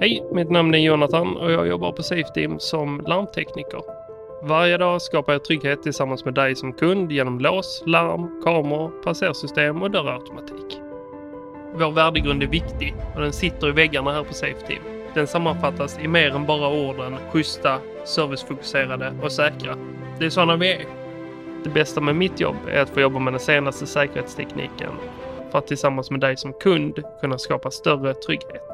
Hej, mitt namn är Jonathan och jag jobbar på Safeteam som larmtekniker. Varje dag skapar jag trygghet tillsammans med dig som kund genom lås, larm, kameror, passersystem och dörrautomatik. Vår värdegrund är viktig och den sitter i väggarna här på Safeteam. Den sammanfattas i mer än bara orden schyssta, servicefokuserade och säkra. Det är sådana vi är. Det bästa med mitt jobb är att få jobba med den senaste säkerhetstekniken för att tillsammans med dig som kund kunna skapa större trygghet.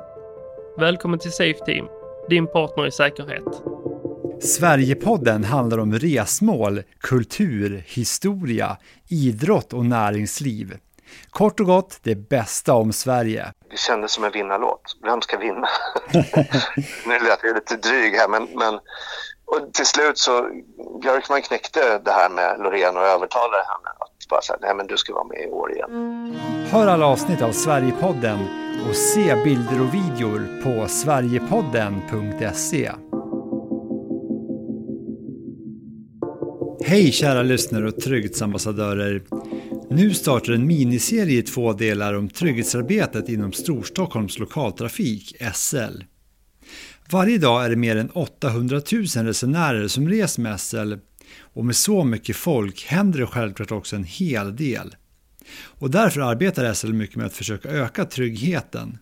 Välkommen till Safeteam, din partner i säkerhet. Sverigepodden handlar om resmål, kultur, historia, idrott och näringsliv. Kort och gott, det bästa om Sverige. Det kändes som en vinnarlåt. Vem ska vinna? nu lät jag lite dryg här, men, men och till slut så Björkman knäckte det här med Loreen och övertalade henne bara bara här, nej men du ska vara med i år igen. Hör alla avsnitt av Sverigepodden och se bilder och videor på sverigepodden.se. Hej kära lyssnare och trygghetsambassadörer. Nu startar en miniserie i två delar om trygghetsarbetet inom Storstockholms lokaltrafik, SL. Varje dag är det mer än 800 000 resenärer som reser med SL och med så mycket folk händer det självklart också en hel del. Och därför arbetar SL mycket med att försöka öka tryggheten.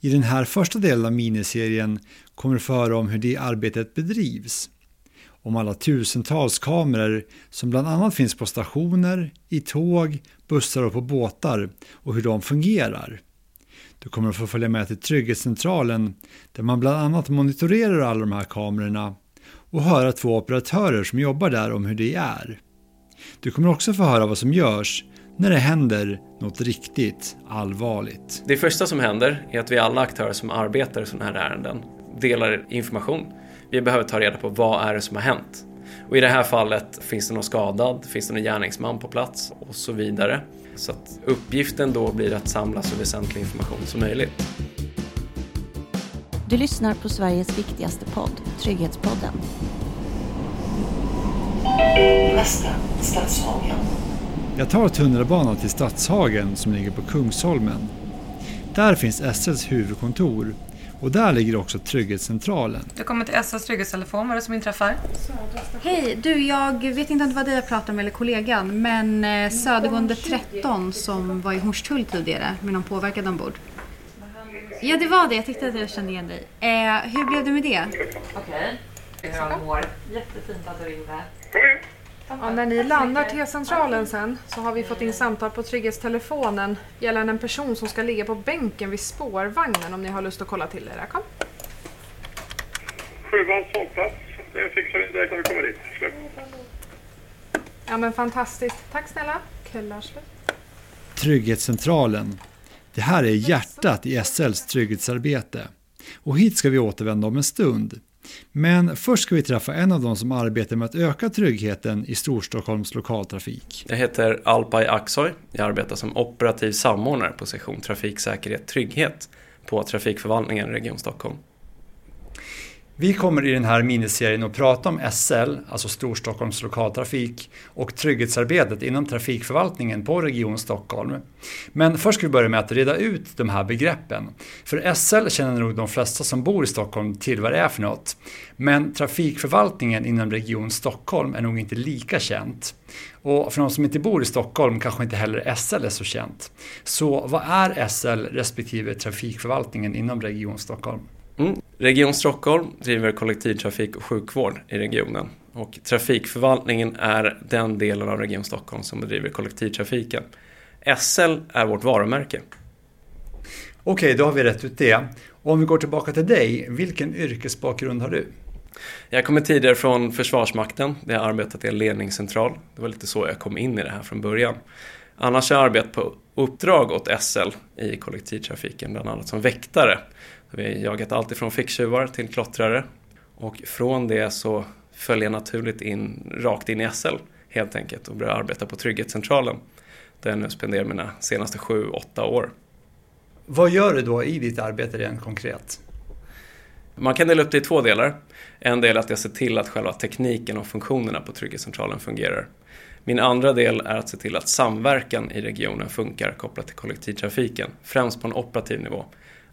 I den här första delen av miniserien kommer du få höra om hur det arbetet bedrivs. Om alla tusentals kameror som bland annat finns på stationer, i tåg, bussar och på båtar och hur de fungerar. Du kommer att få följa med till Trygghetscentralen där man bland annat monitorerar alla de här kamerorna och höra två operatörer som jobbar där om hur det är. Du kommer också få höra vad som görs när det händer något riktigt allvarligt. Det första som händer är att vi alla aktörer som arbetar i sådana här ärenden delar information. Vi behöver ta reda på vad är det som har hänt. Och i det här fallet, finns det någon skadad? Finns det någon gärningsman på plats? Och så vidare. Så att uppgiften då blir att samla så väsentlig information som möjligt. Du lyssnar på Sveriges viktigaste podd, Trygghetspodden. Nästa Stadshagen. Jag tar tunnelbanan till Stadshagen som ligger på Kungsholmen. Där finns SLs huvudkontor och där ligger också Trygghetscentralen. Du kommer till SLs trygghetstelefon. Vad är det som inträffar? Hej, du jag vet inte om det var dig jag pratade med eller kollegan men eh, Södergående 13 som var i Hornstull tidigare med någon påverkad ombord. Ja det var det, jag tyckte att jag kände igen dig. Eh, hur blev det med det? Okej. Hur han mår. Jättefint att du ringde. Ja, när ni landar till centralen sen så har vi fått in samtal på trygghetstelefonen gällande en person som ska ligga på bänken vid spårvagnen om ni har lust att kolla till det. Kom. Sjuvans hållplats. Det fixar vi direkt när vi kommer dit. Slut. Ja men fantastiskt. Tack snälla. Kvällar slut. Trygghetscentralen. Det här är hjärtat i SLs trygghetsarbete. Och hit ska vi återvända om en stund. Men först ska vi träffa en av de som arbetar med att öka tryggheten i Storstockholms lokaltrafik. Jag heter Alpay Aksoy. Jag arbetar som operativ samordnare på sektion Trafiksäkerhet Trygghet på Trafikförvaltningen Region Stockholm. Vi kommer i den här miniserien att prata om SL, alltså Storstockholms lokaltrafik, och trygghetsarbetet inom trafikförvaltningen på Region Stockholm. Men först ska vi börja med att reda ut de här begreppen. För SL känner nog de flesta som bor i Stockholm till vad det är för något. Men trafikförvaltningen inom Region Stockholm är nog inte lika känt. Och för de som inte bor i Stockholm kanske inte heller SL är så känt. Så vad är SL respektive trafikförvaltningen inom Region Stockholm? Mm. Region Stockholm driver kollektivtrafik och sjukvård i regionen. Och trafikförvaltningen är den delen av Region Stockholm som bedriver kollektivtrafiken. SL är vårt varumärke. Okej, då har vi rätt ut det. Och om vi går tillbaka till dig, vilken yrkesbakgrund har du? Jag kommer tidigare från Försvarsmakten där jag arbetat i en ledningscentral. Det var lite så jag kom in i det här från början. Annars har jag arbetat på uppdrag åt SL i kollektivtrafiken, bland annat som väktare. Vi har jagat allt ifrån ficktjuvar till klottrare. Och från det så föll jag naturligt in, rakt in i SL helt enkelt och började arbeta på Trygghetscentralen. Där jag nu spenderar mina senaste sju, åtta år. Vad gör du då i ditt arbete rent konkret? Man kan dela upp det i två delar. En del är att jag ser till att själva tekniken och funktionerna på Trygghetscentralen fungerar. Min andra del är att se till att samverkan i regionen funkar kopplat till kollektivtrafiken, främst på en operativ nivå.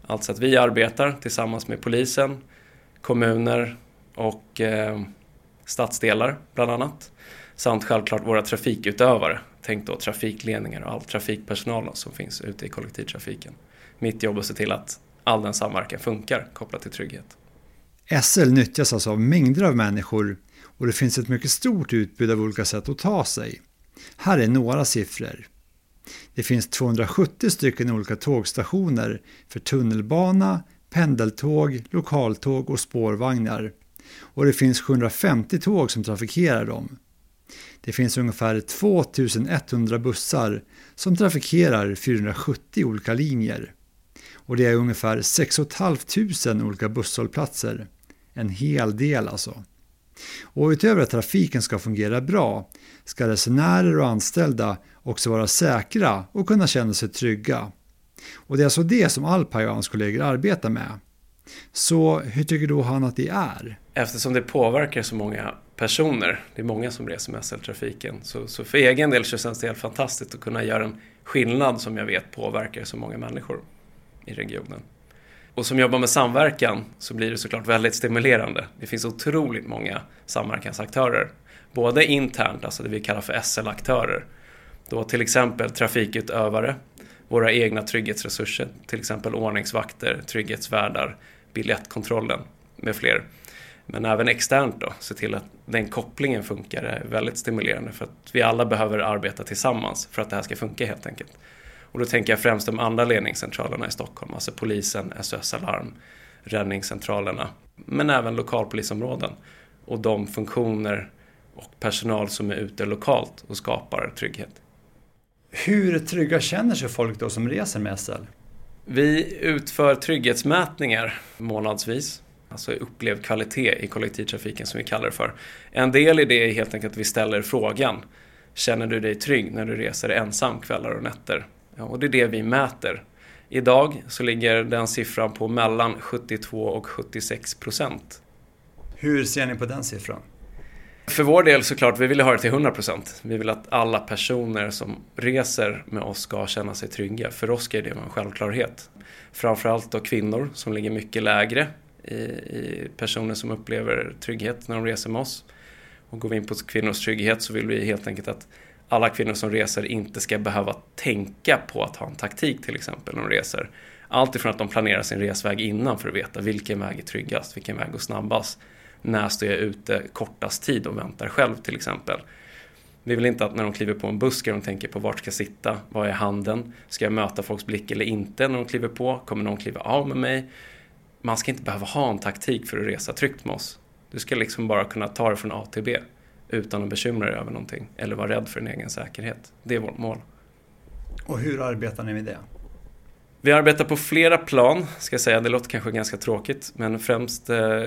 Alltså att vi arbetar tillsammans med polisen, kommuner och eh, stadsdelar bland annat. Samt självklart våra trafikutövare. Tänk då trafikledningar och all trafikpersonal som finns ute i kollektivtrafiken. Mitt jobb är att se till att all den samverkan funkar kopplat till trygghet. SL nyttjas alltså av mängder av människor och det finns ett mycket stort utbud av olika sätt att ta sig. Här är några siffror. Det finns 270 stycken olika tågstationer för tunnelbana, pendeltåg, lokaltåg och spårvagnar. Och det finns 750 tåg som trafikerar dem. Det finns ungefär 2100 bussar som trafikerar 470 olika linjer. Och det är ungefär 6 500 olika busshållplatser. En hel del alltså. Och utöver att trafiken ska fungera bra ska resenärer och anställda också vara säkra och kunna känna sig trygga. Och det är alltså det som Alpay och hans kollegor arbetar med. Så hur tycker då han att det är? Eftersom det påverkar så många personer, det är många som reser med SL-trafiken, så, så för egen del så känns det helt fantastiskt att kunna göra en skillnad som jag vet påverkar så många människor i regionen. Och som jobbar med samverkan så blir det såklart väldigt stimulerande. Det finns otroligt många samverkansaktörer. Både internt, alltså det vi kallar för SL-aktörer. Då till exempel trafikutövare, våra egna trygghetsresurser, till exempel ordningsvakter, trygghetsvärdar, biljettkontrollen med fler. Men även externt då, se till att den kopplingen funkar är väldigt stimulerande för att vi alla behöver arbeta tillsammans för att det här ska funka helt enkelt. Och då tänker jag främst de andra ledningscentralerna i Stockholm, alltså polisen, SOS Alarm, räddningscentralerna, men även lokalpolisområden och de funktioner och personal som är ute lokalt och skapar trygghet. Hur trygga känner sig folk då som reser med SL? Vi utför trygghetsmätningar månadsvis, alltså upplevd kvalitet i kollektivtrafiken som vi kallar det för. En del i det är helt enkelt att vi ställer frågan Känner du dig trygg när du reser ensam kvällar och nätter? Ja, och det är det vi mäter. Idag så ligger den siffran på mellan 72 och 76 procent. Hur ser ni på den siffran? För vår del såklart, vi vill ha det till 100 procent. Vi vill att alla personer som reser med oss ska känna sig trygga. För oss är det en självklarhet. Framförallt då kvinnor som ligger mycket lägre i, i personer som upplever trygghet när de reser med oss. Och går vi in på kvinnors trygghet så vill vi helt enkelt att alla kvinnor som reser inte ska behöva tänka på att ha en taktik till exempel när de reser. Allt ifrån att de planerar sin resväg innan för att veta vilken väg är tryggast, vilken väg går snabbast. När står jag ute kortast tid och väntar själv till exempel. Vi vill inte att när de kliver på en buss ska de tänka på vart ska jag sitta, vad är handen, ska jag möta folks blick eller inte när de kliver på, kommer någon kliva av med mig? Man ska inte behöva ha en taktik för att resa tryggt med oss. Du ska liksom bara kunna ta det från A till B utan att bekymra dig över någonting eller vara rädd för din egen säkerhet. Det är vårt mål. Och hur arbetar ni med det? Vi arbetar på flera plan, ska jag säga. Det låter kanske ganska tråkigt, men främst eh,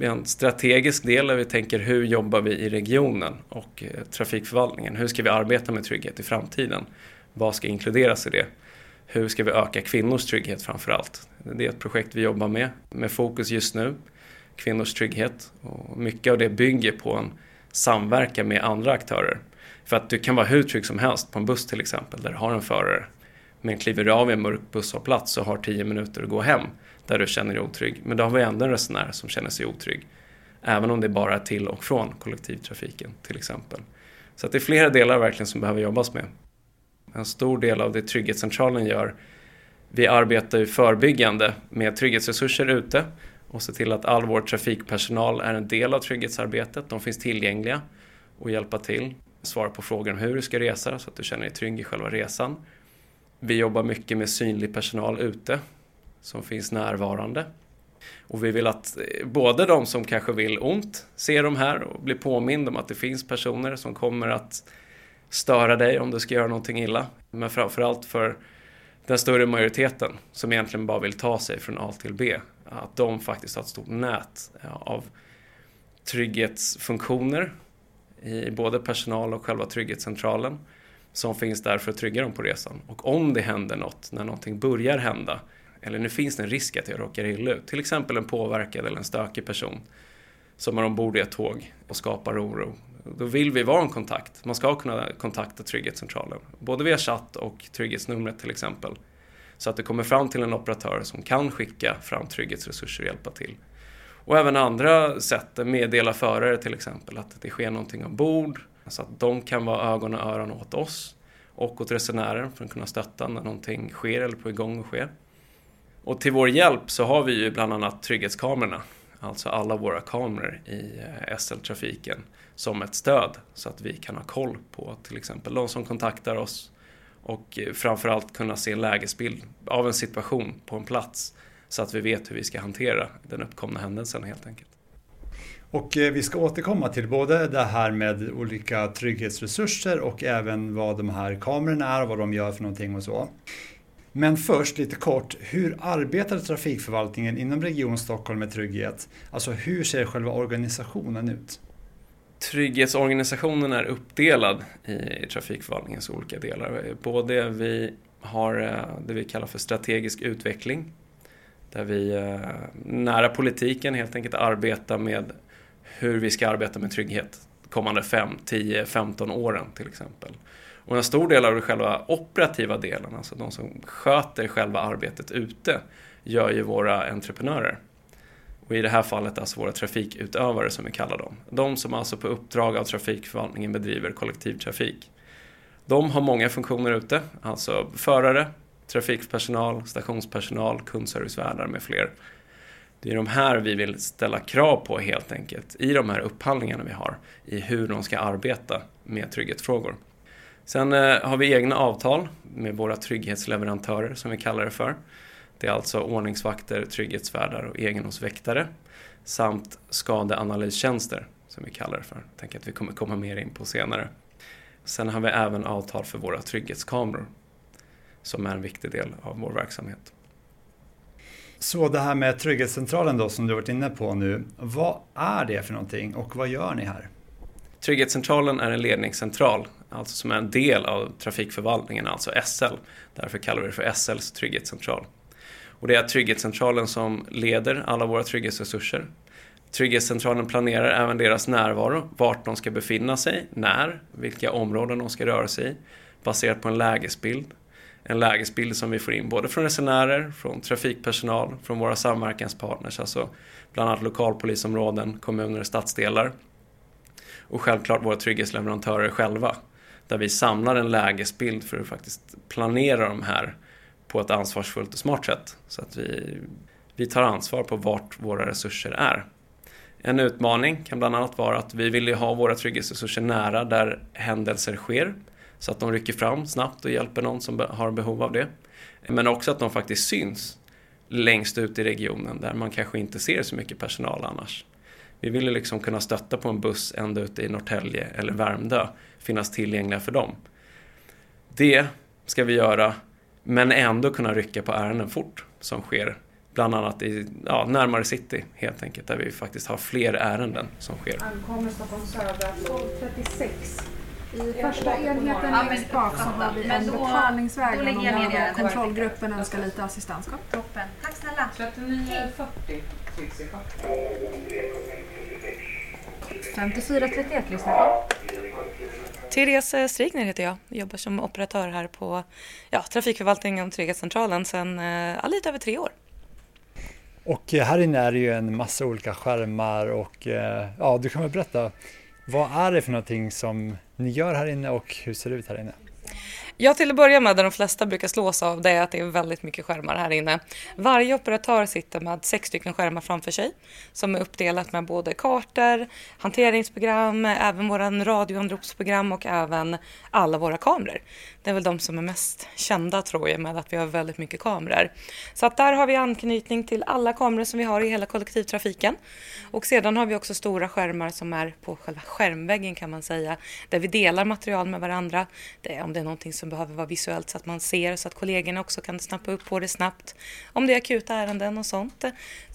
en strategisk del där vi tänker hur jobbar vi i regionen och eh, trafikförvaltningen? Hur ska vi arbeta med trygghet i framtiden? Vad ska inkluderas i det? Hur ska vi öka kvinnors trygghet framför allt? Det är ett projekt vi jobbar med, med fokus just nu. Kvinnors trygghet. Och mycket av det bygger på en samverka med andra aktörer. För att du kan vara hur trygg som helst på en buss till exempel, där du har en förare men kliver du av i en mörk busshållplats och har tio minuter att gå hem där du känner dig otrygg. Men då har vi ändå en resenär som känner sig otrygg. Även om det bara är till och från kollektivtrafiken till exempel. Så att det är flera delar verkligen som behöver jobbas med. En stor del av det Trygghetscentralen gör, vi arbetar ju förebyggande med trygghetsresurser ute och se till att all vår trafikpersonal är en del av trygghetsarbetet. De finns tillgängliga och hjälpa till. Svara på frågor om hur du ska resa så att du känner dig trygg i själva resan. Vi jobbar mycket med synlig personal ute som finns närvarande. Och vi vill att eh, både de som kanske vill ont ser de här och blir påmind om att det finns personer som kommer att störa dig om du ska göra någonting illa. Men framförallt för den större majoriteten som egentligen bara vill ta sig från A till B. Att de faktiskt har ett stort nät eh, av trygghetsfunktioner i både personal och själva trygghetscentralen som finns där för att trygga dem på resan. Och om det händer något, när någonting börjar hända, eller nu finns det en risk att jag råkar illa ut, till exempel en påverkad eller en stökig person som är ombord i ett tåg och skapar oro. Då vill vi vara en kontakt. Man ska kunna kontakta Trygghetscentralen, både via chatt och trygghetsnumret till exempel. Så att det kommer fram till en operatör som kan skicka fram trygghetsresurser och hjälpa till. Och även andra sätt, meddela förare till exempel, att det sker någonting ombord. Så att de kan vara ögon och öron åt oss och åt resenären för att kunna stötta när någonting sker eller på igång och sker. Och till vår hjälp så har vi ju bland annat trygghetskamerorna, alltså alla våra kameror i eh, SL-trafiken som ett stöd så att vi kan ha koll på till exempel de som kontaktar oss och eh, framförallt kunna se en lägesbild av en situation på en plats så att vi vet hur vi ska hantera den uppkomna händelsen helt enkelt. Och eh, vi ska återkomma till både det här med olika trygghetsresurser och även vad de här kamerorna är och vad de gör för någonting och så. Men först lite kort, hur arbetar trafikförvaltningen inom Region Stockholm med trygghet? Alltså hur ser själva organisationen ut? Trygghetsorganisationen är uppdelad i trafikförvaltningens olika delar. Både vi har eh, det vi kallar för strategisk utveckling där vi eh, nära politiken helt enkelt arbetar med hur vi ska arbeta med trygghet kommande 5, 10, 15 åren till exempel. Och en stor del av den själva operativa delen, alltså de som sköter själva arbetet ute, gör ju våra entreprenörer. Och i det här fallet alltså våra trafikutövare som vi kallar dem. De som alltså på uppdrag av trafikförvaltningen bedriver kollektivtrafik. De har många funktioner ute, alltså förare, trafikpersonal, stationspersonal, kundservicevärdar med fler. Det är de här vi vill ställa krav på helt enkelt i de här upphandlingarna vi har i hur de ska arbeta med trygghetsfrågor. Sen eh, har vi egna avtal med våra trygghetsleverantörer som vi kallar det för. Det är alltså ordningsvakter, trygghetsvärdar och egendomsväktare samt skadeanalystjänster som vi kallar det för. Jag tänker att vi kommer komma mer in på senare. Sen har vi även avtal för våra trygghetskameror som är en viktig del av vår verksamhet. Så det här med Trygghetscentralen då som du varit inne på nu. Vad är det för någonting och vad gör ni här? Trygghetscentralen är en ledningscentral, alltså som är en del av trafikförvaltningen, alltså SL. Därför kallar vi det för SLs trygghetscentral. Och det är Trygghetscentralen som leder alla våra trygghetsresurser. Trygghetscentralen planerar även deras närvaro, vart de ska befinna sig, när, vilka områden de ska röra sig i, baserat på en lägesbild en lägesbild som vi får in både från resenärer, från trafikpersonal, från våra samverkanspartners, alltså bland annat lokalpolisområden, kommuner och stadsdelar. Och självklart våra trygghetsleverantörer själva, där vi samlar en lägesbild för att faktiskt planera de här på ett ansvarsfullt och smart sätt. Så att vi, vi tar ansvar på vart våra resurser är. En utmaning kan bland annat vara att vi vill ha våra trygghetsresurser nära där händelser sker så att de rycker fram snabbt och hjälper någon som har behov av det. Men också att de faktiskt syns längst ut i regionen där man kanske inte ser så mycket personal annars. Vi vill liksom kunna stötta på en buss ända ute i Norrtälje eller Värmdö, finnas tillgängliga för dem. Det ska vi göra, men ändå kunna rycka på ärenden fort som sker bland annat i, ja, närmare city helt enkelt, där vi faktiskt har fler ärenden som sker. Ankommer Stockholm södra 1236. I första enheten längst bak så har vi en betalningsväg om någon kontrollgruppen önskar lite assistans. Toppen. Tack snälla. 3940 5431 lyssnar på. Therese Strigner heter jag. jag. Jobbar som operatör här på ja, Trafikförvaltningen och Trygghetscentralen sedan eh, ja, lite över tre år. Och eh, här inne är det ju en massa olika skärmar och eh, ja, du kan väl berätta vad är det för någonting som ni gör här inne och hur ser det ut här inne? Ja, till att börja med, det de flesta brukar slås av, det är att det är väldigt mycket skärmar här inne. Varje operatör sitter med sex stycken skärmar framför sig som är uppdelat med både kartor, hanteringsprogram, även våra radioanropsprogram och även alla våra kameror. Det är väl de som är mest kända tror jag med att vi har väldigt mycket kameror. Så att där har vi anknytning till alla kameror som vi har i hela kollektivtrafiken. Och sedan har vi också stora skärmar som är på själva skärmväggen kan man säga, där vi delar material med varandra. Det är om det är någonting som behöver vara visuellt så att man ser så att kollegorna också kan snappa upp på det snabbt. Om det är akuta ärenden och sånt.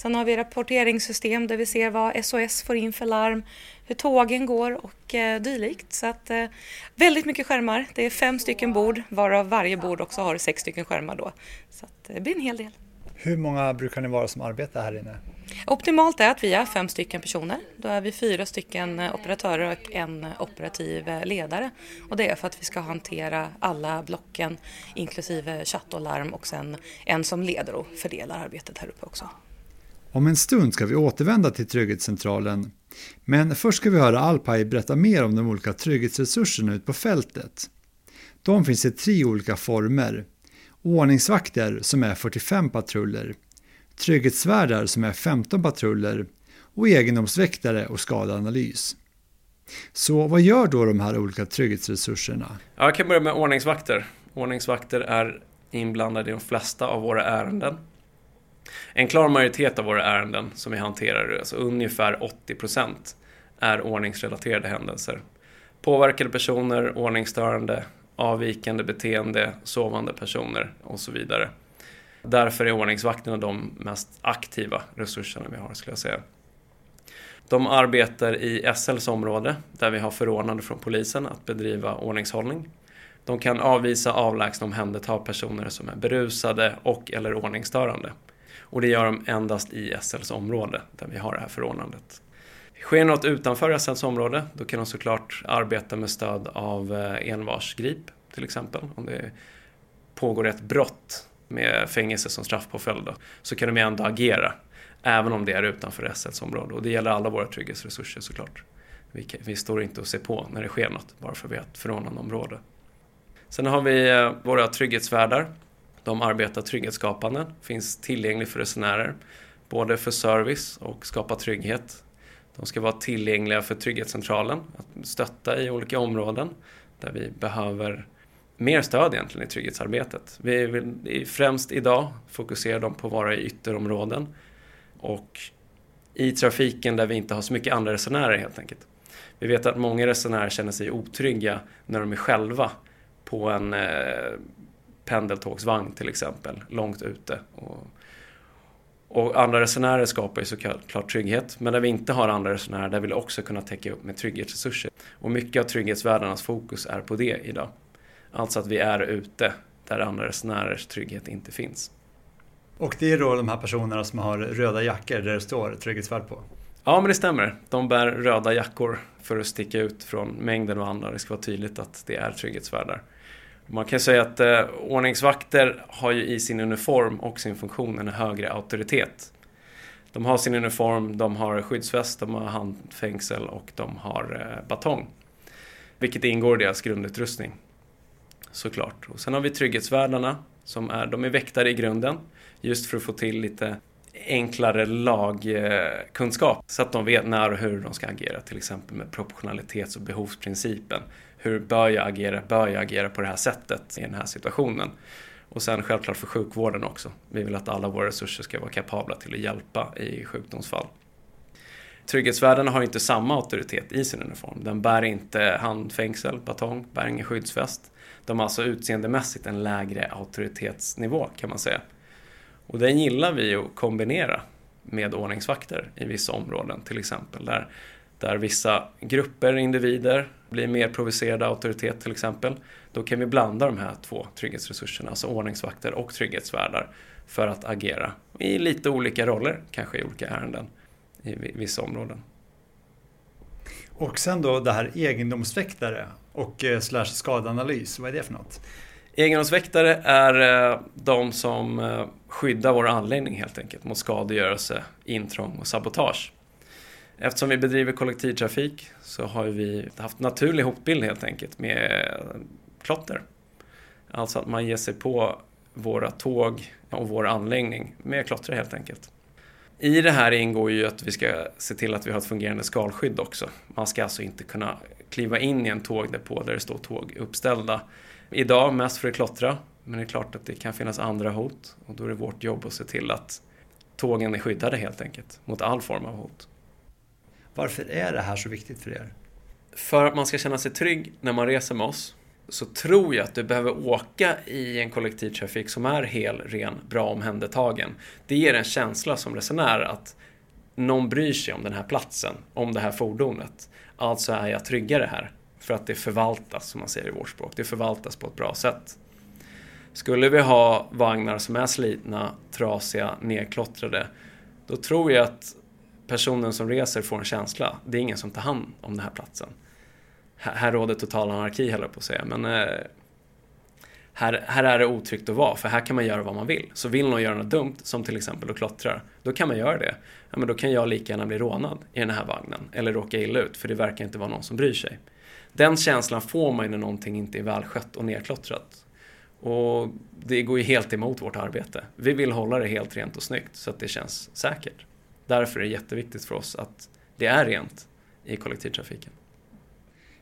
Sen har vi rapporteringssystem där vi ser vad SOS får in för larm, hur tågen går och eh, dylikt. Så att eh, väldigt mycket skärmar. Det är fem stycken bord varav varje bord också har sex stycken skärmar då. Så att, det blir en hel del. Hur många brukar ni vara som arbetar här inne? Optimalt är att vi är fem stycken personer. Då är vi fyra stycken operatörer och en operativ ledare. Och det är för att vi ska hantera alla blocken inklusive chatt och larm och sen en som leder och fördelar arbetet här uppe också. Om en stund ska vi återvända till Trygghetscentralen. Men först ska vi höra Alpai berätta mer om de olika trygghetsresurserna ute på fältet. De finns i tre olika former. Ordningsvakter som är 45 patruller, trygghetsvärdar som är 15 patruller och egendomsväktare och skadeanalys. Så vad gör då de här olika trygghetsresurserna? Jag kan börja med ordningsvakter. Ordningsvakter är inblandade i de flesta av våra ärenden. En klar majoritet av våra ärenden som vi hanterar, alltså ungefär 80 procent, är ordningsrelaterade händelser. Påverkade personer, ordningsstörande, avvikande beteende, sovande personer och så vidare. Därför är ordningsvakterna de mest aktiva resurserna vi har, skulle jag säga. De arbetar i SLs område, där vi har förordnande från polisen att bedriva ordningshållning. De kan avvisa, avlägsna och omhänderta personer som är berusade och eller ordningsstörande. Och det gör de endast i SLs område, där vi har det här förordnandet. Sker något utanför SLs område, då kan de såklart arbeta med stöd av eh, envarsgrip, till exempel. Om det pågår ett brott med fängelse som straffpåföljd, så kan de ju ändå agera, även om det är utanför SLs område. Och det gäller alla våra trygghetsresurser såklart. Vi, vi står inte och ser på när det sker något, bara för att vi har ett förordnandeområde. Sen har vi eh, våra trygghetsvärdar de arbetar trygghetsskapande, finns tillgänglig för resenärer, både för service och skapa trygghet. De ska vara tillgängliga för Trygghetscentralen, att stötta i olika områden där vi behöver mer stöd egentligen i trygghetsarbetet. Vi vill främst idag fokusera dem på att vara i ytterområden och i trafiken där vi inte har så mycket andra resenärer helt enkelt. Vi vet att många resenärer känner sig otrygga när de är själva på en eh, pendeltågsvagn till exempel, långt ute. Och, och andra resenärer skapar ju såklart trygghet, men när vi inte har andra resenärer där vill vi också kunna täcka upp med trygghetsresurser. Och mycket av trygghetsvärdarnas fokus är på det idag. Alltså att vi är ute där andra resenärers trygghet inte finns. Och det är då de här personerna som har röda jackor där det står trygghetsvärd på? Ja, men det stämmer. De bär röda jackor för att sticka ut från mängden och andra. Det ska vara tydligt att det är trygghetsvärdar. Man kan säga att eh, ordningsvakter har ju i sin uniform och sin funktion en högre auktoritet. De har sin uniform, de har skyddsväst, de har handfängsel och de har eh, batong. Vilket ingår i deras grundutrustning. Såklart. Och sen har vi trygghetsvärdarna som är, de är väktare i grunden. Just för att få till lite enklare lagkunskap eh, så att de vet när och hur de ska agera. Till exempel med proportionalitets och behovsprincipen hur bör jag agera? Bör jag agera på det här sättet i den här situationen? Och sen självklart för sjukvården också. Vi vill att alla våra resurser ska vara kapabla till att hjälpa i sjukdomsfall. Trygghetsvärdena har inte samma auktoritet i sin uniform. Den bär inte handfängsel, batong, bär ingen skyddsväst. De har alltså utseendemässigt en lägre auktoritetsnivå kan man säga. Och den gillar vi att kombinera med ordningsvakter i vissa områden till exempel. Där där vissa grupper, individer, blir mer provocerade auktoritet till exempel. Då kan vi blanda de här två trygghetsresurserna, alltså ordningsvakter och trygghetsvärdar, för att agera i lite olika roller, kanske i olika ärenden i vissa områden. Och sen då det här egendomsväktare och eh, slash skadanalys, vad är det för något? Egendomsväktare är eh, de som eh, skyddar vår anläggning helt enkelt mot skadegörelse, intrång och sabotage. Eftersom vi bedriver kollektivtrafik så har vi haft naturlig hotbild helt enkelt med klotter. Alltså att man ger sig på våra tåg och vår anläggning med klotter helt enkelt. I det här ingår ju att vi ska se till att vi har ett fungerande skalskydd också. Man ska alltså inte kunna kliva in i en tågdepå där det står tåg uppställda. Idag mest för att klottra, men det är klart att det kan finnas andra hot och då är det vårt jobb att se till att tågen är skyddade helt enkelt mot all form av hot. Varför är det här så viktigt för er? För att man ska känna sig trygg när man reser med oss så tror jag att du behöver åka i en kollektivtrafik som är hel, ren, bra omhändertagen. Det ger en känsla som resenär att någon bryr sig om den här platsen, om det här fordonet. Alltså är jag tryggare här. För att det förvaltas, som man säger i vårt språk. Det förvaltas på ett bra sätt. Skulle vi ha vagnar som är slitna, trasiga, nedklottrade då tror jag att personen som reser får en känsla. Det är ingen som tar hand om den här platsen. Här, här råder total anarki, höll jag på att säga. Men eh, här, här är det otryggt att vara, för här kan man göra vad man vill. Så vill någon göra något dumt, som till exempel att klottra, då kan man göra det. Ja, men då kan jag lika gärna bli rånad i den här vagnen, eller råka illa ut, för det verkar inte vara någon som bryr sig. Den känslan får man ju när någonting inte är välskött och nedklottrat. Och det går ju helt emot vårt arbete. Vi vill hålla det helt rent och snyggt så att det känns säkert. Därför är det jätteviktigt för oss att det är rent i kollektivtrafiken.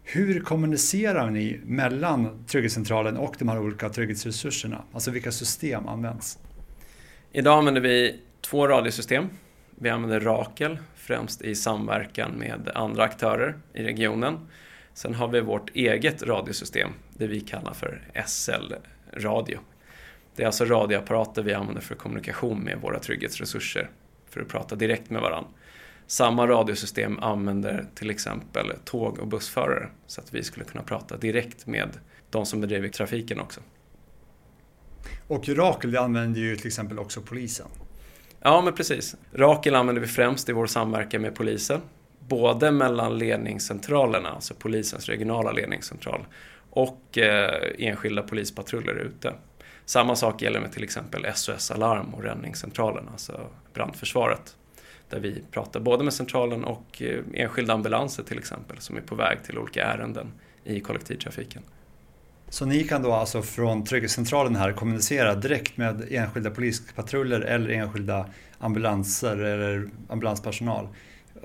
Hur kommunicerar ni mellan Trygghetscentralen och de här olika trygghetsresurserna? Alltså vilka system används? Idag använder vi två radiosystem. Vi använder Rakel, främst i samverkan med andra aktörer i regionen. Sen har vi vårt eget radiosystem, det vi kallar för SL-radio. Det är alltså radioapparater vi använder för kommunikation med våra trygghetsresurser, för att prata direkt med varandra. Samma radiosystem använder till exempel tåg och bussförare så att vi skulle kunna prata direkt med de som bedriver trafiken också. Och Rakel använder ju till exempel också polisen. Ja, men precis. Rakel använder vi främst i vår samverkan med polisen. Både mellan ledningscentralerna, alltså polisens regionala ledningscentral, och eh, enskilda polispatruller ute. Samma sak gäller med till exempel SOS Alarm och räddningscentralen, alltså brandförsvaret. Där vi pratar både med centralen och eh, enskilda ambulanser till exempel som är på väg till olika ärenden i kollektivtrafiken. Så ni kan då alltså från Trygghetscentralen här kommunicera direkt med enskilda polispatruller eller enskilda ambulanser eller ambulanspersonal?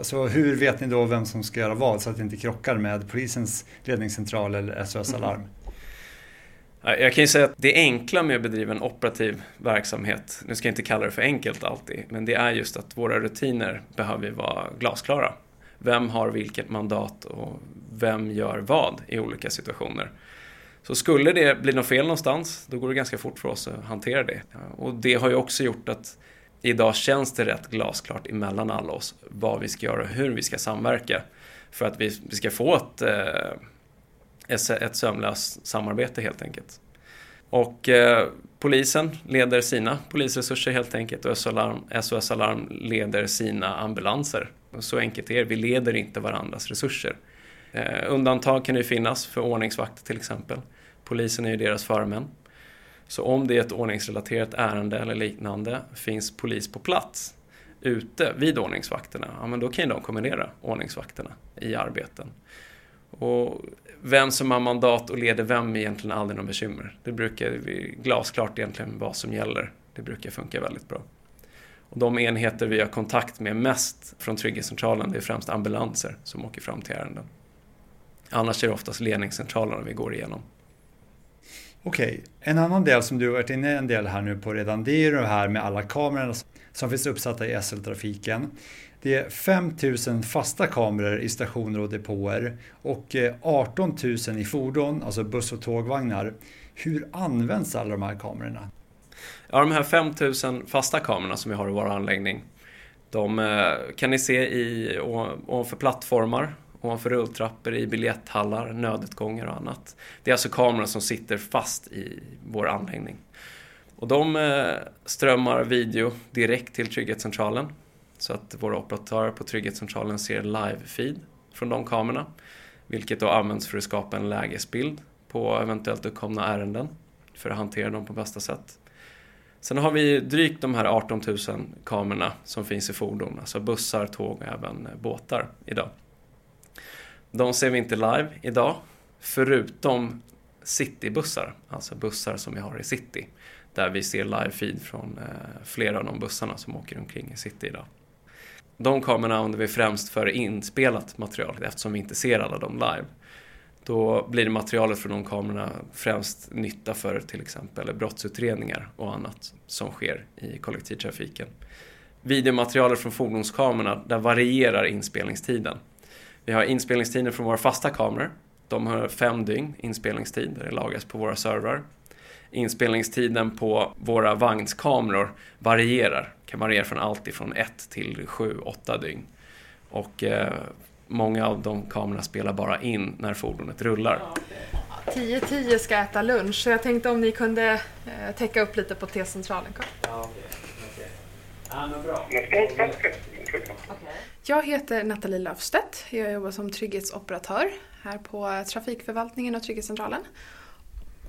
Så hur vet ni då vem som ska göra vad så att det inte krockar med polisens ledningscentral eller SOS Alarm? Mm. Jag kan ju säga att det enkla med att bedriva en operativ verksamhet, nu ska jag inte kalla det för enkelt alltid, men det är just att våra rutiner behöver vara glasklara. Vem har vilket mandat och vem gör vad i olika situationer. Så skulle det bli något fel någonstans, då går det ganska fort för oss att hantera det. Och det har ju också gjort att idag känns det rätt glasklart emellan alla oss vad vi ska göra och hur vi ska samverka för att vi ska få ett eh, ett sömlöst samarbete helt enkelt. Och eh, polisen leder sina polisresurser helt enkelt och SOS Alarm, SOS Alarm leder sina ambulanser. Så enkelt är det, vi leder inte varandras resurser. Eh, undantag kan det finnas för ordningsvakter till exempel. Polisen är ju deras förmän. Så om det är ett ordningsrelaterat ärende eller liknande finns polis på plats ute vid ordningsvakterna, ja men då kan ju de kombinera ordningsvakterna i arbeten. Och vem som har mandat och leder vem är egentligen aldrig något bekymmer. Det brukar bli glasklart egentligen vad som gäller. Det brukar funka väldigt bra. Och de enheter vi har kontakt med mest från Trygghetscentralen det är främst ambulanser som åker fram till ärenden. Annars är det oftast ledningscentralerna vi går igenom. Okej, en annan del som du har varit inne en del här nu på redan det är det här med alla kamerorna som finns uppsatta i SL-trafiken. Det är 5000 fasta kameror i stationer och depåer och eh, 18 000 i fordon, alltså buss och tågvagnar. Hur används alla de här kamerorna? Ja, de här 5000 fasta kamerorna som vi har i vår anläggning, de eh, kan ni se i, ovanför plattformar, ovanför rulltrappor, i biljetthallar, nödutgångar och annat. Det är alltså kameror som sitter fast i vår anläggning. Och de eh, strömmar video direkt till Trygghetscentralen så att våra operatörer på Trygghetscentralen ser live-feed från de kamerorna. Vilket då används för att skapa en lägesbild på eventuellt uppkomna ärenden för att hantera dem på bästa sätt. Sen har vi drygt de här 18 000 kamerorna som finns i fordon, alltså bussar, tåg och även båtar idag. De ser vi inte live idag, förutom citybussar, alltså bussar som vi har i city, där vi ser live-feed från eh, flera av de bussarna som åker omkring i city idag. De kamerorna använder vi främst för inspelat material eftersom vi inte ser alla dem live. Då blir materialet från de kamerorna främst nytta för till exempel brottsutredningar och annat som sker i kollektivtrafiken. Videomaterialet från fordonskamerorna, där varierar inspelningstiden. Vi har inspelningstiden från våra fasta kameror. De har fem dygn inspelningstid där det lagras på våra servrar. Inspelningstiden på våra vagnskameror varierar kan variera från allt ifrån 1 till 7-8 dygn. Och eh, många av de kamerorna spelar bara in när fordonet rullar. 10-10 ska äta lunch, så jag tänkte om ni kunde eh, täcka upp lite på T-centralen. Ja, okay. Jag heter Nathalie Löfstedt. Jag jobbar som trygghetsoperatör här på Trafikförvaltningen och Trygghetscentralen.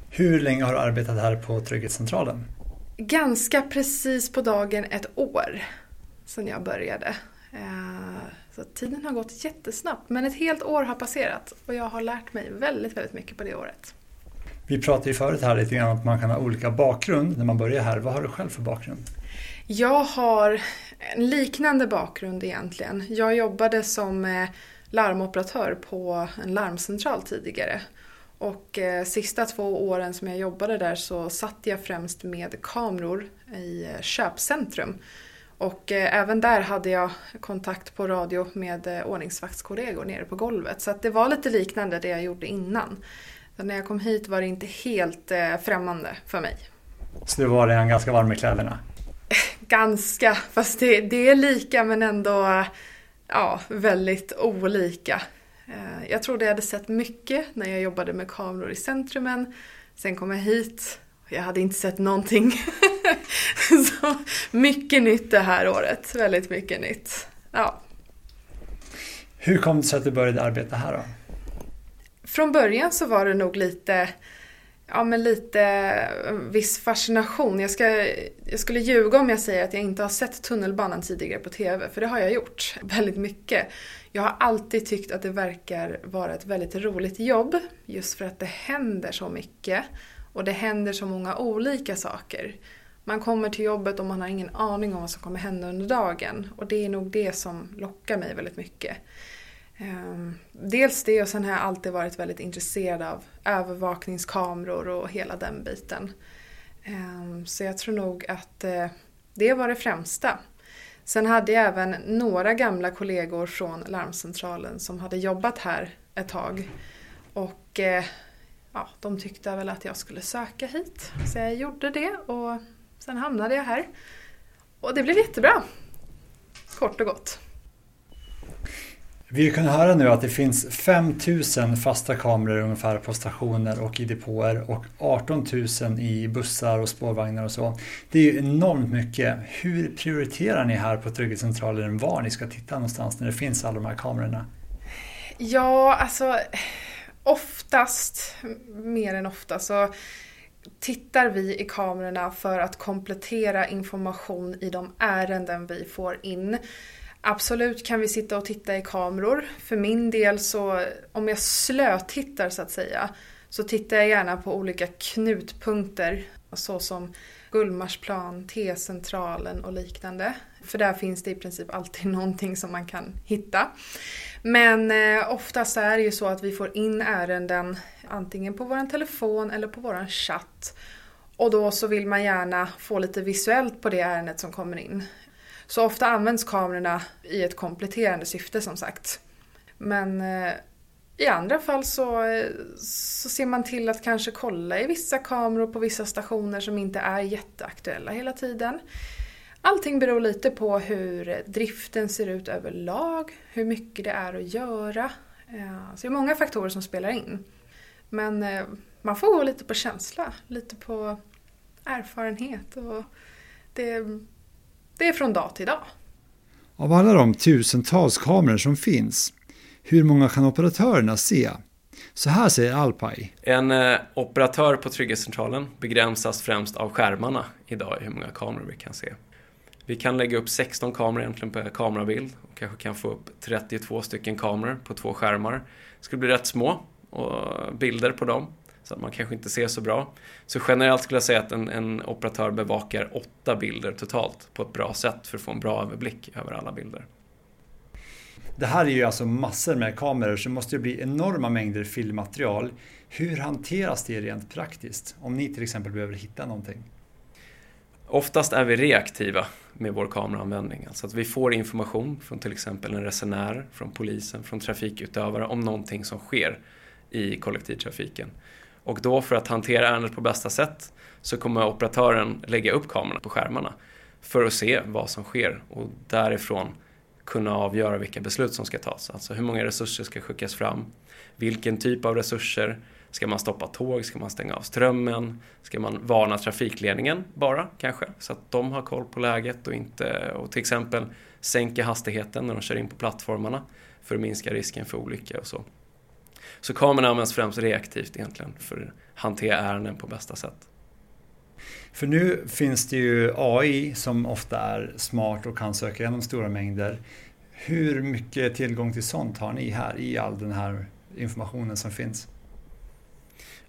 Hur länge har du arbetat här på Trygghetscentralen? Ganska precis på dagen ett år sedan jag började. Eh, så tiden har gått jättesnabbt men ett helt år har passerat och jag har lärt mig väldigt, väldigt mycket på det året. Vi pratade ju förut här lite grann om att man kan ha olika bakgrund när man börjar här. Vad har du själv för bakgrund? Jag har en liknande bakgrund egentligen. Jag jobbade som eh, larmoperatör på en larmcentral tidigare. Och eh, sista två åren som jag jobbade där så satt jag främst med kameror i eh, köpcentrum. Och eh, även där hade jag kontakt på radio med eh, ordningsvaktskollegor nere på golvet. Så det var lite liknande det jag gjorde innan. Så när jag kom hit var det inte helt eh, främmande för mig. Så du var redan ganska varm i kläderna? Ganska, fast det, det är lika men ändå ja, väldigt olika. Eh, jag trodde jag hade sett mycket när jag jobbade med kameror i centrumen. Sen kom jag hit och jag hade inte sett någonting. Så mycket nytt det här året, väldigt mycket nytt. Ja. Hur kom det sig att du började arbeta här då? Från början så var det nog lite ja, men lite eh, viss fascination. Jag, ska, jag skulle ljuga om jag säger att jag inte har sett tunnelbanan tidigare på TV, för det har jag gjort väldigt mycket. Jag har alltid tyckt att det verkar vara ett väldigt roligt jobb, just för att det händer så mycket och det händer så många olika saker. Man kommer till jobbet och man har ingen aning om vad som kommer hända under dagen och det är nog det som lockar mig väldigt mycket. Ehm, dels det och sen har jag alltid varit väldigt intresserad av övervakningskameror och hela den biten. Ehm, så jag tror nog att eh, det var det främsta. Sen hade jag även några gamla kollegor från larmcentralen som hade jobbat här ett tag. Och eh, ja, de tyckte väl att jag skulle söka hit. Så jag gjorde det och sen hamnade jag här. Och det blev jättebra. Kort och gott. Vi kan höra nu att det finns 5000 fasta kameror ungefär på stationer och i depåer och 18 000 i bussar och spårvagnar och så. Det är ju enormt mycket. Hur prioriterar ni här på Trygghetscentralen var ni ska titta någonstans när det finns alla de här kamerorna? Ja, alltså oftast, mer än ofta, så tittar vi i kamerorna för att komplettera information i de ärenden vi får in. Absolut kan vi sitta och titta i kameror. För min del så, om jag slötittar så att säga, så tittar jag gärna på olika knutpunkter såsom Gullmarsplan, T-centralen och liknande. För där finns det i princip alltid någonting som man kan hitta. Men eh, oftast är det ju så att vi får in ärenden antingen på vår telefon eller på vår chatt. Och då så vill man gärna få lite visuellt på det ärendet som kommer in. Så ofta används kamerorna i ett kompletterande syfte som sagt. Men eh, i andra fall så, eh, så ser man till att kanske kolla i vissa kameror på vissa stationer som inte är jätteaktuella hela tiden. Allting beror lite på hur driften ser ut överlag, hur mycket det är att göra. Eh, så det är många faktorer som spelar in. Men man får gå lite på känsla, lite på erfarenhet och det det är från dag till dag. Av alla de tusentals kameror som finns, hur många kan operatörerna se? Så här säger Alpay. En eh, operatör på Trygghetscentralen begränsas främst av skärmarna idag i hur många kameror vi kan se. Vi kan lägga upp 16 kameror egentligen per kamerabild och kanske kan få upp 32 stycken kameror på två skärmar. Det skulle bli rätt små och bilder på dem så att man kanske inte ser så bra. Så generellt skulle jag säga att en, en, operatör bevakar åtta bilder totalt på ett bra sätt för att få en bra överblick över alla bilder. Det här är ju alltså massor med kameror så det måste ju bli enorma mängder filmmaterial. Hur hanteras det rent praktiskt? Om ni till exempel behöver hitta någonting? Oftast är vi reaktiva med vår kameraanvändning. Alltså att vi får information från till exempel en resenär, från polisen, från trafikutövare om någonting som sker i kollektivtrafiken. Och då för att hantera ärendet på bästa sätt så kommer operatören lägga upp kamerorna på skärmarna för att se vad som sker och därifrån kunna avgöra vilka beslut som ska tas. Alltså hur många resurser ska skickas fram, vilken typ av resurser Ska man stoppa tåg? Ska man stänga av strömmen? Ska man varna trafikledningen bara kanske? Så att de har koll på läget och inte och till exempel sänka hastigheten när de kör in på plattformarna för att minska risken för olycka och så. Så kamerorna används främst reaktivt egentligen för att hantera ärenden på bästa sätt. För nu finns det ju AI som ofta är smart och kan söka igenom stora mängder. Hur mycket tillgång till sånt har ni här i all den här informationen som finns?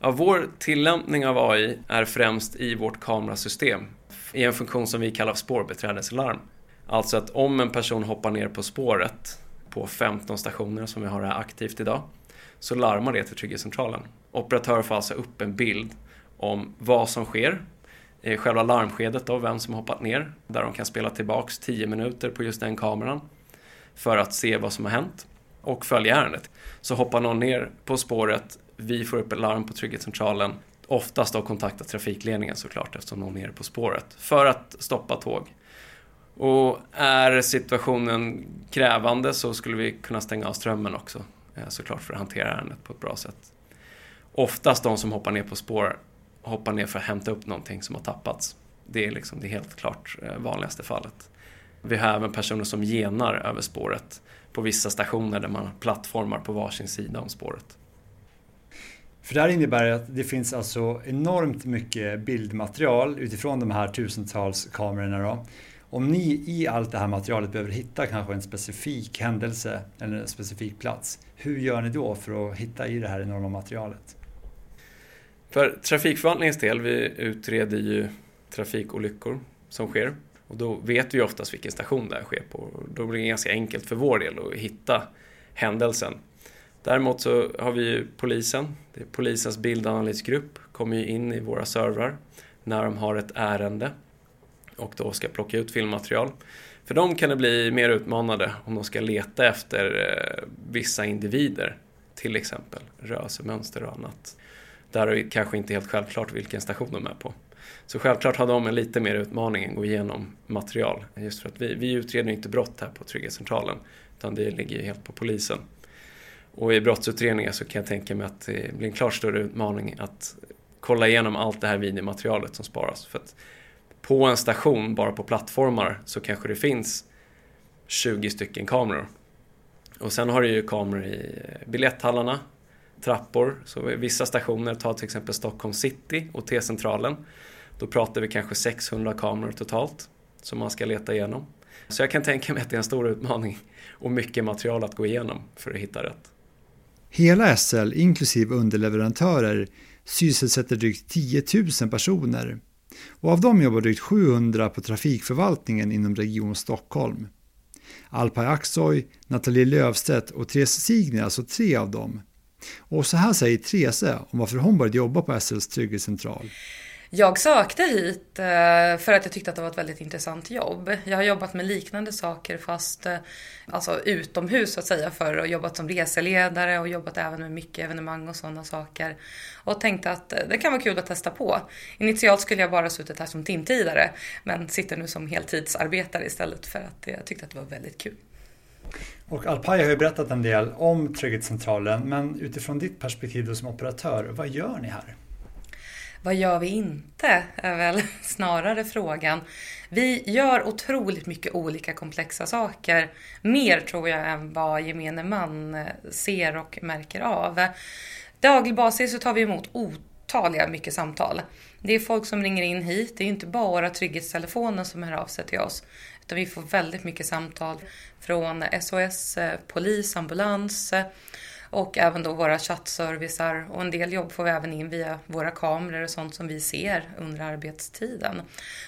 Ja, vår tillämpning av AI är främst i vårt kamerasystem i en funktion som vi kallar spårbeträdeslarm. Alltså att om en person hoppar ner på spåret på 15 stationer som vi har här aktivt idag så larmar det till Trygghetscentralen. Operatören får alltså upp en bild om vad som sker eh, själva larmskedet då, vem som hoppat ner, där de kan spela tillbaks 10 minuter på just den kameran för att se vad som har hänt och följa ärendet. Så hoppar någon ner på spåret, vi får upp ett larm på Trygghetscentralen, oftast då kontakta trafikledningen såklart eftersom någon är nere på spåret, för att stoppa tåg. Och är situationen krävande så skulle vi kunna stänga av strömmen också, Eh, såklart för att hantera ärendet på ett bra sätt. Oftast de som hoppar ner på spår hoppar ner för att hämta upp någonting som har tappats. Det är liksom det helt klart eh, vanligaste fallet. Vi har även personer som genar över spåret på vissa stationer där man har plattformar på varsin sida om spåret. För det här innebär att det finns alltså enormt mycket bildmaterial utifrån de här tusentals kamerorna. Då. Om ni i allt det här materialet behöver hitta kanske en specifik händelse eller en specifik plats, hur gör ni då för att hitta i det här enorma materialet? För trafikförvaltningens del, vi utreder ju trafikolyckor som sker och då vet vi oftast vilken station det här sker på. Då blir det ganska enkelt för vår del att hitta händelsen. Däremot så har vi ju polisen. Det är polisens bildanalysgrupp kommer ju in i våra servrar när de har ett ärende och då ska plocka ut filmmaterial. För dem kan det bli mer utmanande om de ska leta efter eh, vissa individer, till exempel rörelsemönster och annat. Där är det kanske inte helt självklart vilken station de är på. Så självklart har de en lite mer utmaning än att gå igenom material. Just för att vi, vi utreder inte brott här på Trygghetscentralen, utan det ligger ju helt på polisen. Och i brottsutredningar så kan jag tänka mig att det blir en klart större utmaning att kolla igenom allt det här videomaterialet som sparas. För att på en station, bara på plattformar, så kanske det finns 20 stycken kameror. Och sen har du ju kameror i eh, biljetthallarna, trappor. Så vissa stationer, ta till exempel Stockholm city och T-centralen. Då pratar vi kanske 600 kameror totalt som man ska leta igenom. Så jag kan tänka mig att det är en stor utmaning och mycket material att gå igenom för att hitta rätt. Hela SL, inklusive underleverantörer, sysselsätter drygt 10 000 personer och av dem jobbar drygt 700 på trafikförvaltningen inom Region Stockholm. Alpay Aksoy, Nathalie Lövstedt och Therese Signer är alltså tre av dem. Och så här säger Therese om varför hon började jobba på SLs trygghetscentral. Jag sökte hit eh, för att jag tyckte att det var ett väldigt intressant jobb. Jag har jobbat med liknande saker fast eh, alltså utomhus så att säga förr och jobbat som reseledare och jobbat även med mycket evenemang och sådana saker. Och tänkte att eh, det kan vara kul att testa på. Initialt skulle jag bara suttit här som timtidare men sitter nu som heltidsarbetare istället för att jag tyckte att det var väldigt kul. Och Alpaya har ju berättat en del om Trygghetscentralen men utifrån ditt perspektiv då som operatör, vad gör ni här? Vad gör vi inte? är väl snarare frågan. Vi gör otroligt mycket olika komplexa saker. Mer tror jag än vad gemene man eh, ser och märker av. Daglig basis så tar vi emot otaliga mycket samtal. Det är folk som ringer in hit. Det är inte bara trygghetstelefonen som hör av sig till oss. Utan vi får väldigt mycket samtal från SOS, eh, polis, ambulans eh, och även då våra chattservicar och en del jobb får vi även in via våra kameror och sånt som vi ser under arbetstiden.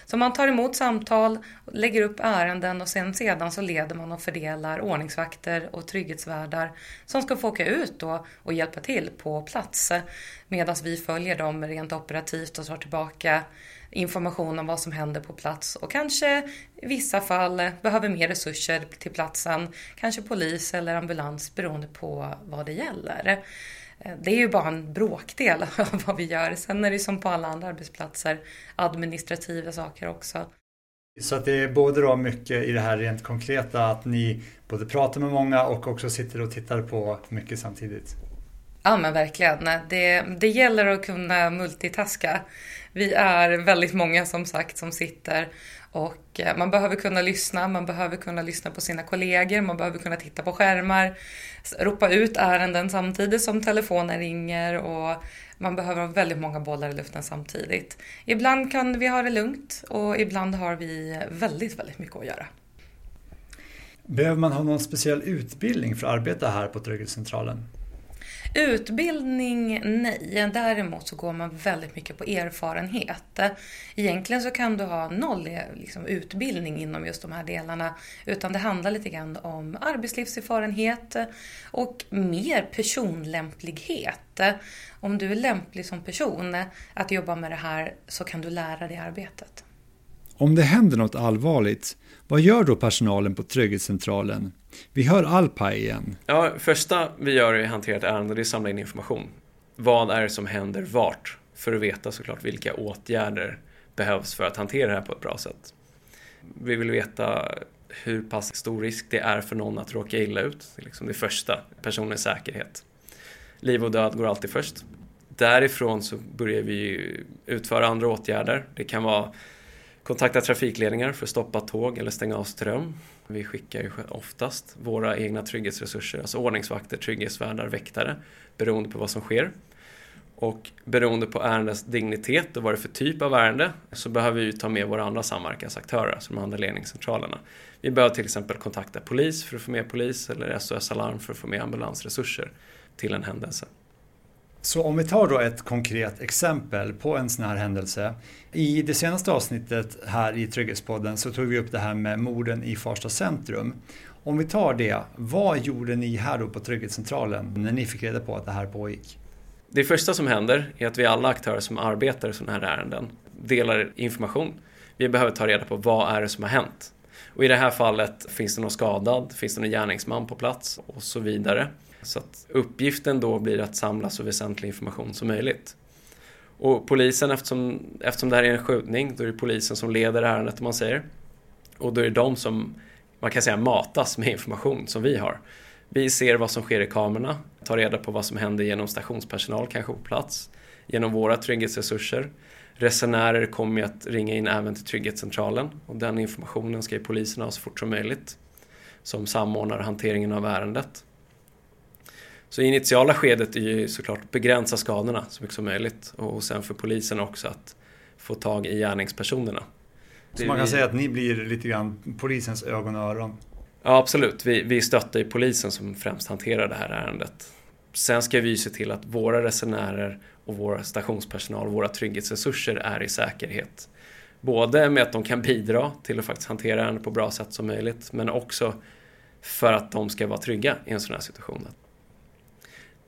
Så man tar emot samtal, lägger upp ärenden och sen sedan så leder man och fördelar ordningsvakter och trygghetsvärdar som ska få åka ut då och hjälpa till på plats medan vi följer dem rent operativt och tar tillbaka information om vad som händer på plats och kanske i vissa fall behöver mer resurser till platsen, kanske polis eller ambulans beroende på vad det gäller. Eh, det är ju bara en bråkdel av vad vi gör. Sen är det som på alla andra arbetsplatser administrativa saker också. Så att det är både då mycket i det här rent konkreta att ni både pratar med många och också sitter och tittar på mycket samtidigt? Ja men verkligen. Det, det gäller att kunna multitaska. Vi är väldigt många som sagt som sitter och eh, man behöver kunna lyssna, man behöver kunna lyssna på sina kollegor, man behöver kunna titta på skärmar, ropa ut ärenden samtidigt som telefonen ringer och man behöver ha väldigt många bollar i luften samtidigt. Ibland kan vi ha det lugnt och ibland har vi väldigt, väldigt mycket att göra. Behöver man ha någon speciell utbildning för att arbeta här på Trygghetscentralen? Utbildning, nej. Däremot så går man väldigt mycket på erfarenhet. Egentligen så kan du ha noll liksom, utbildning inom just de här delarna. Utan det handlar lite grann om arbetslivserfarenhet och mer personlämplighet. Om du är lämplig som person att jobba med det här så kan du lära dig arbetet. Om det händer något allvarligt, vad gör då personalen på Trygghetscentralen? Vi hör Alpa igen. Ja, första vi gör i hantera ett ärende, det är att samla in information. Vad är det som händer vart? För att veta såklart vilka åtgärder behövs för att hantera det här på ett bra sätt. Vi vill veta hur pass stor risk det är för någon att råka illa ut. Det är liksom det första, personens säkerhet. Liv och död går alltid först. Därifrån så börjar vi utföra andra åtgärder. Det kan vara kontakta trafikledningar för att stoppa tåg eller stänga av ström. Vi skickar ju oftast våra egna trygghetsresurser, alltså ordningsvakter, trygghetsvärdar, väktare, beroende på vad som sker. Och beroende på ärendets dignitet och vad det är för typ av ärende så behöver vi ta med våra andra samverkansaktörer, alltså de andra ledningscentralerna. Vi behöver till exempel kontakta polis för att få med polis eller SOS Alarm för att få med ambulansresurser till en händelse. Så om vi tar då ett konkret exempel på en sån här händelse. I det senaste avsnittet här i Trygghetspodden så tog vi upp det här med morden i Farsta centrum. Om vi tar det, vad gjorde ni här då på Trygghetscentralen när ni fick reda på att det här pågick? Det första som händer är att vi alla aktörer som arbetar i sådana här ärenden delar information. Vi behöver ta reda på vad är det som har hänt. Och i det här fallet, finns det någon skadad? Finns det någon gärningsman på plats? Och så vidare. Så att uppgiften då blir att samla så väsentlig information som möjligt. Och polisen, eftersom, eftersom det här är en skjutning, då är det polisen som leder ärendet om man säger. Och då är det de som, man kan säga matas med information som vi har. Vi ser vad som sker i kamerorna, tar reda på vad som händer genom stationspersonal kanske på plats, genom våra trygghetsresurser. Resenärer kommer att ringa in även till Trygghetscentralen och den informationen ska ju polisen ha så fort som möjligt som samordnar hanteringen av ärendet. Så initiala skedet är ju såklart begränsa skadorna så mycket som möjligt och sen för polisen också att få tag i gärningspersonerna. Så man kan säga att ni blir lite grann polisens ögon och öron? Ja absolut, vi, vi stöttar ju polisen som främst hanterar det här ärendet. Sen ska vi se till att våra resenärer och vår stationspersonal våra trygghetsresurser är i säkerhet. Både med att de kan bidra till att faktiskt hantera ärendet på bra sätt som möjligt men också för att de ska vara trygga i en sån här situation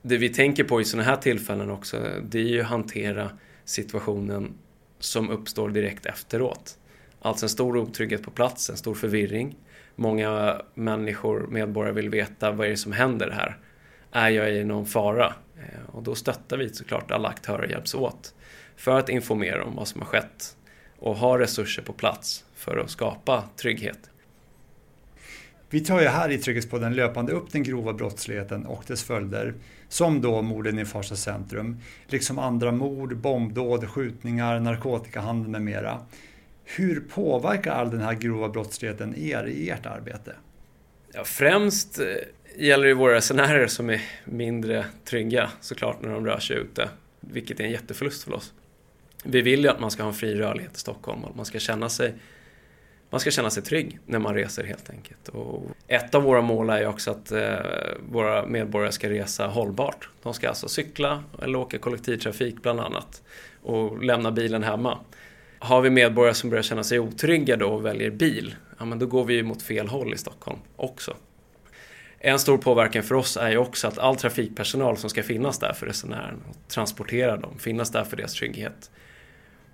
det vi tänker på i sådana här tillfällen också, det är ju att hantera situationen som uppstår direkt efteråt. Alltså en stor otrygghet på plats, en stor förvirring. Många människor, medborgare vill veta vad är det som händer här? Är jag i någon fara? Eh, och då stöttar vi såklart alla aktörer hjälps åt för att informera om vad som har skett och ha resurser på plats för att skapa trygghet. Vi tar ju här i Trygghetspodden löpande upp den grova brottsligheten och dess följder, som då morden i Farsta centrum, liksom andra mord, bombdåd, skjutningar, narkotikahandel med mera. Hur påverkar all den här grova brottsligheten er i ert arbete? Ja, främst eh, gäller det våra resenärer som är mindre trygga såklart när de rör sig ute, vilket är en jätteförlust för oss. Vi vill ju att man ska ha en fri rörlighet i Stockholm och att man ska känna sig man ska känna sig trygg när man reser helt enkelt. Och ett av våra mål är ju också att eh, våra medborgare ska resa hållbart. De ska alltså cykla eller åka kollektivtrafik bland annat och lämna bilen hemma. Har vi medborgare som börjar känna sig otrygga då och väljer bil, ja men då går vi ju mot fel håll i Stockholm också. En stor påverkan för oss är ju också att all trafikpersonal som ska finnas där för resenären och transportera dem, finnas där för deras trygghet.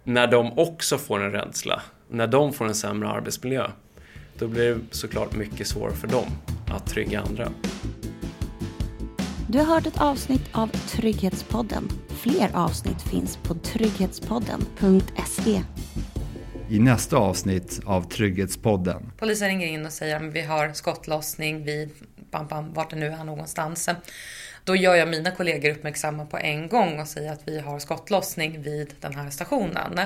När de också får en rädsla när de får en sämre arbetsmiljö, då blir det såklart mycket svårare för dem att trygga andra. Du har hört ett avsnitt av Trygghetspodden. Fler avsnitt finns på trygghetspodden.se. I nästa avsnitt av Trygghetspodden. Polisen ringer in och säger att vi har skottlossning vid bam, bam, vart det nu är någonstans. Då gör jag mina kollegor uppmärksamma på en gång och säger att vi har skottlossning vid den här stationen.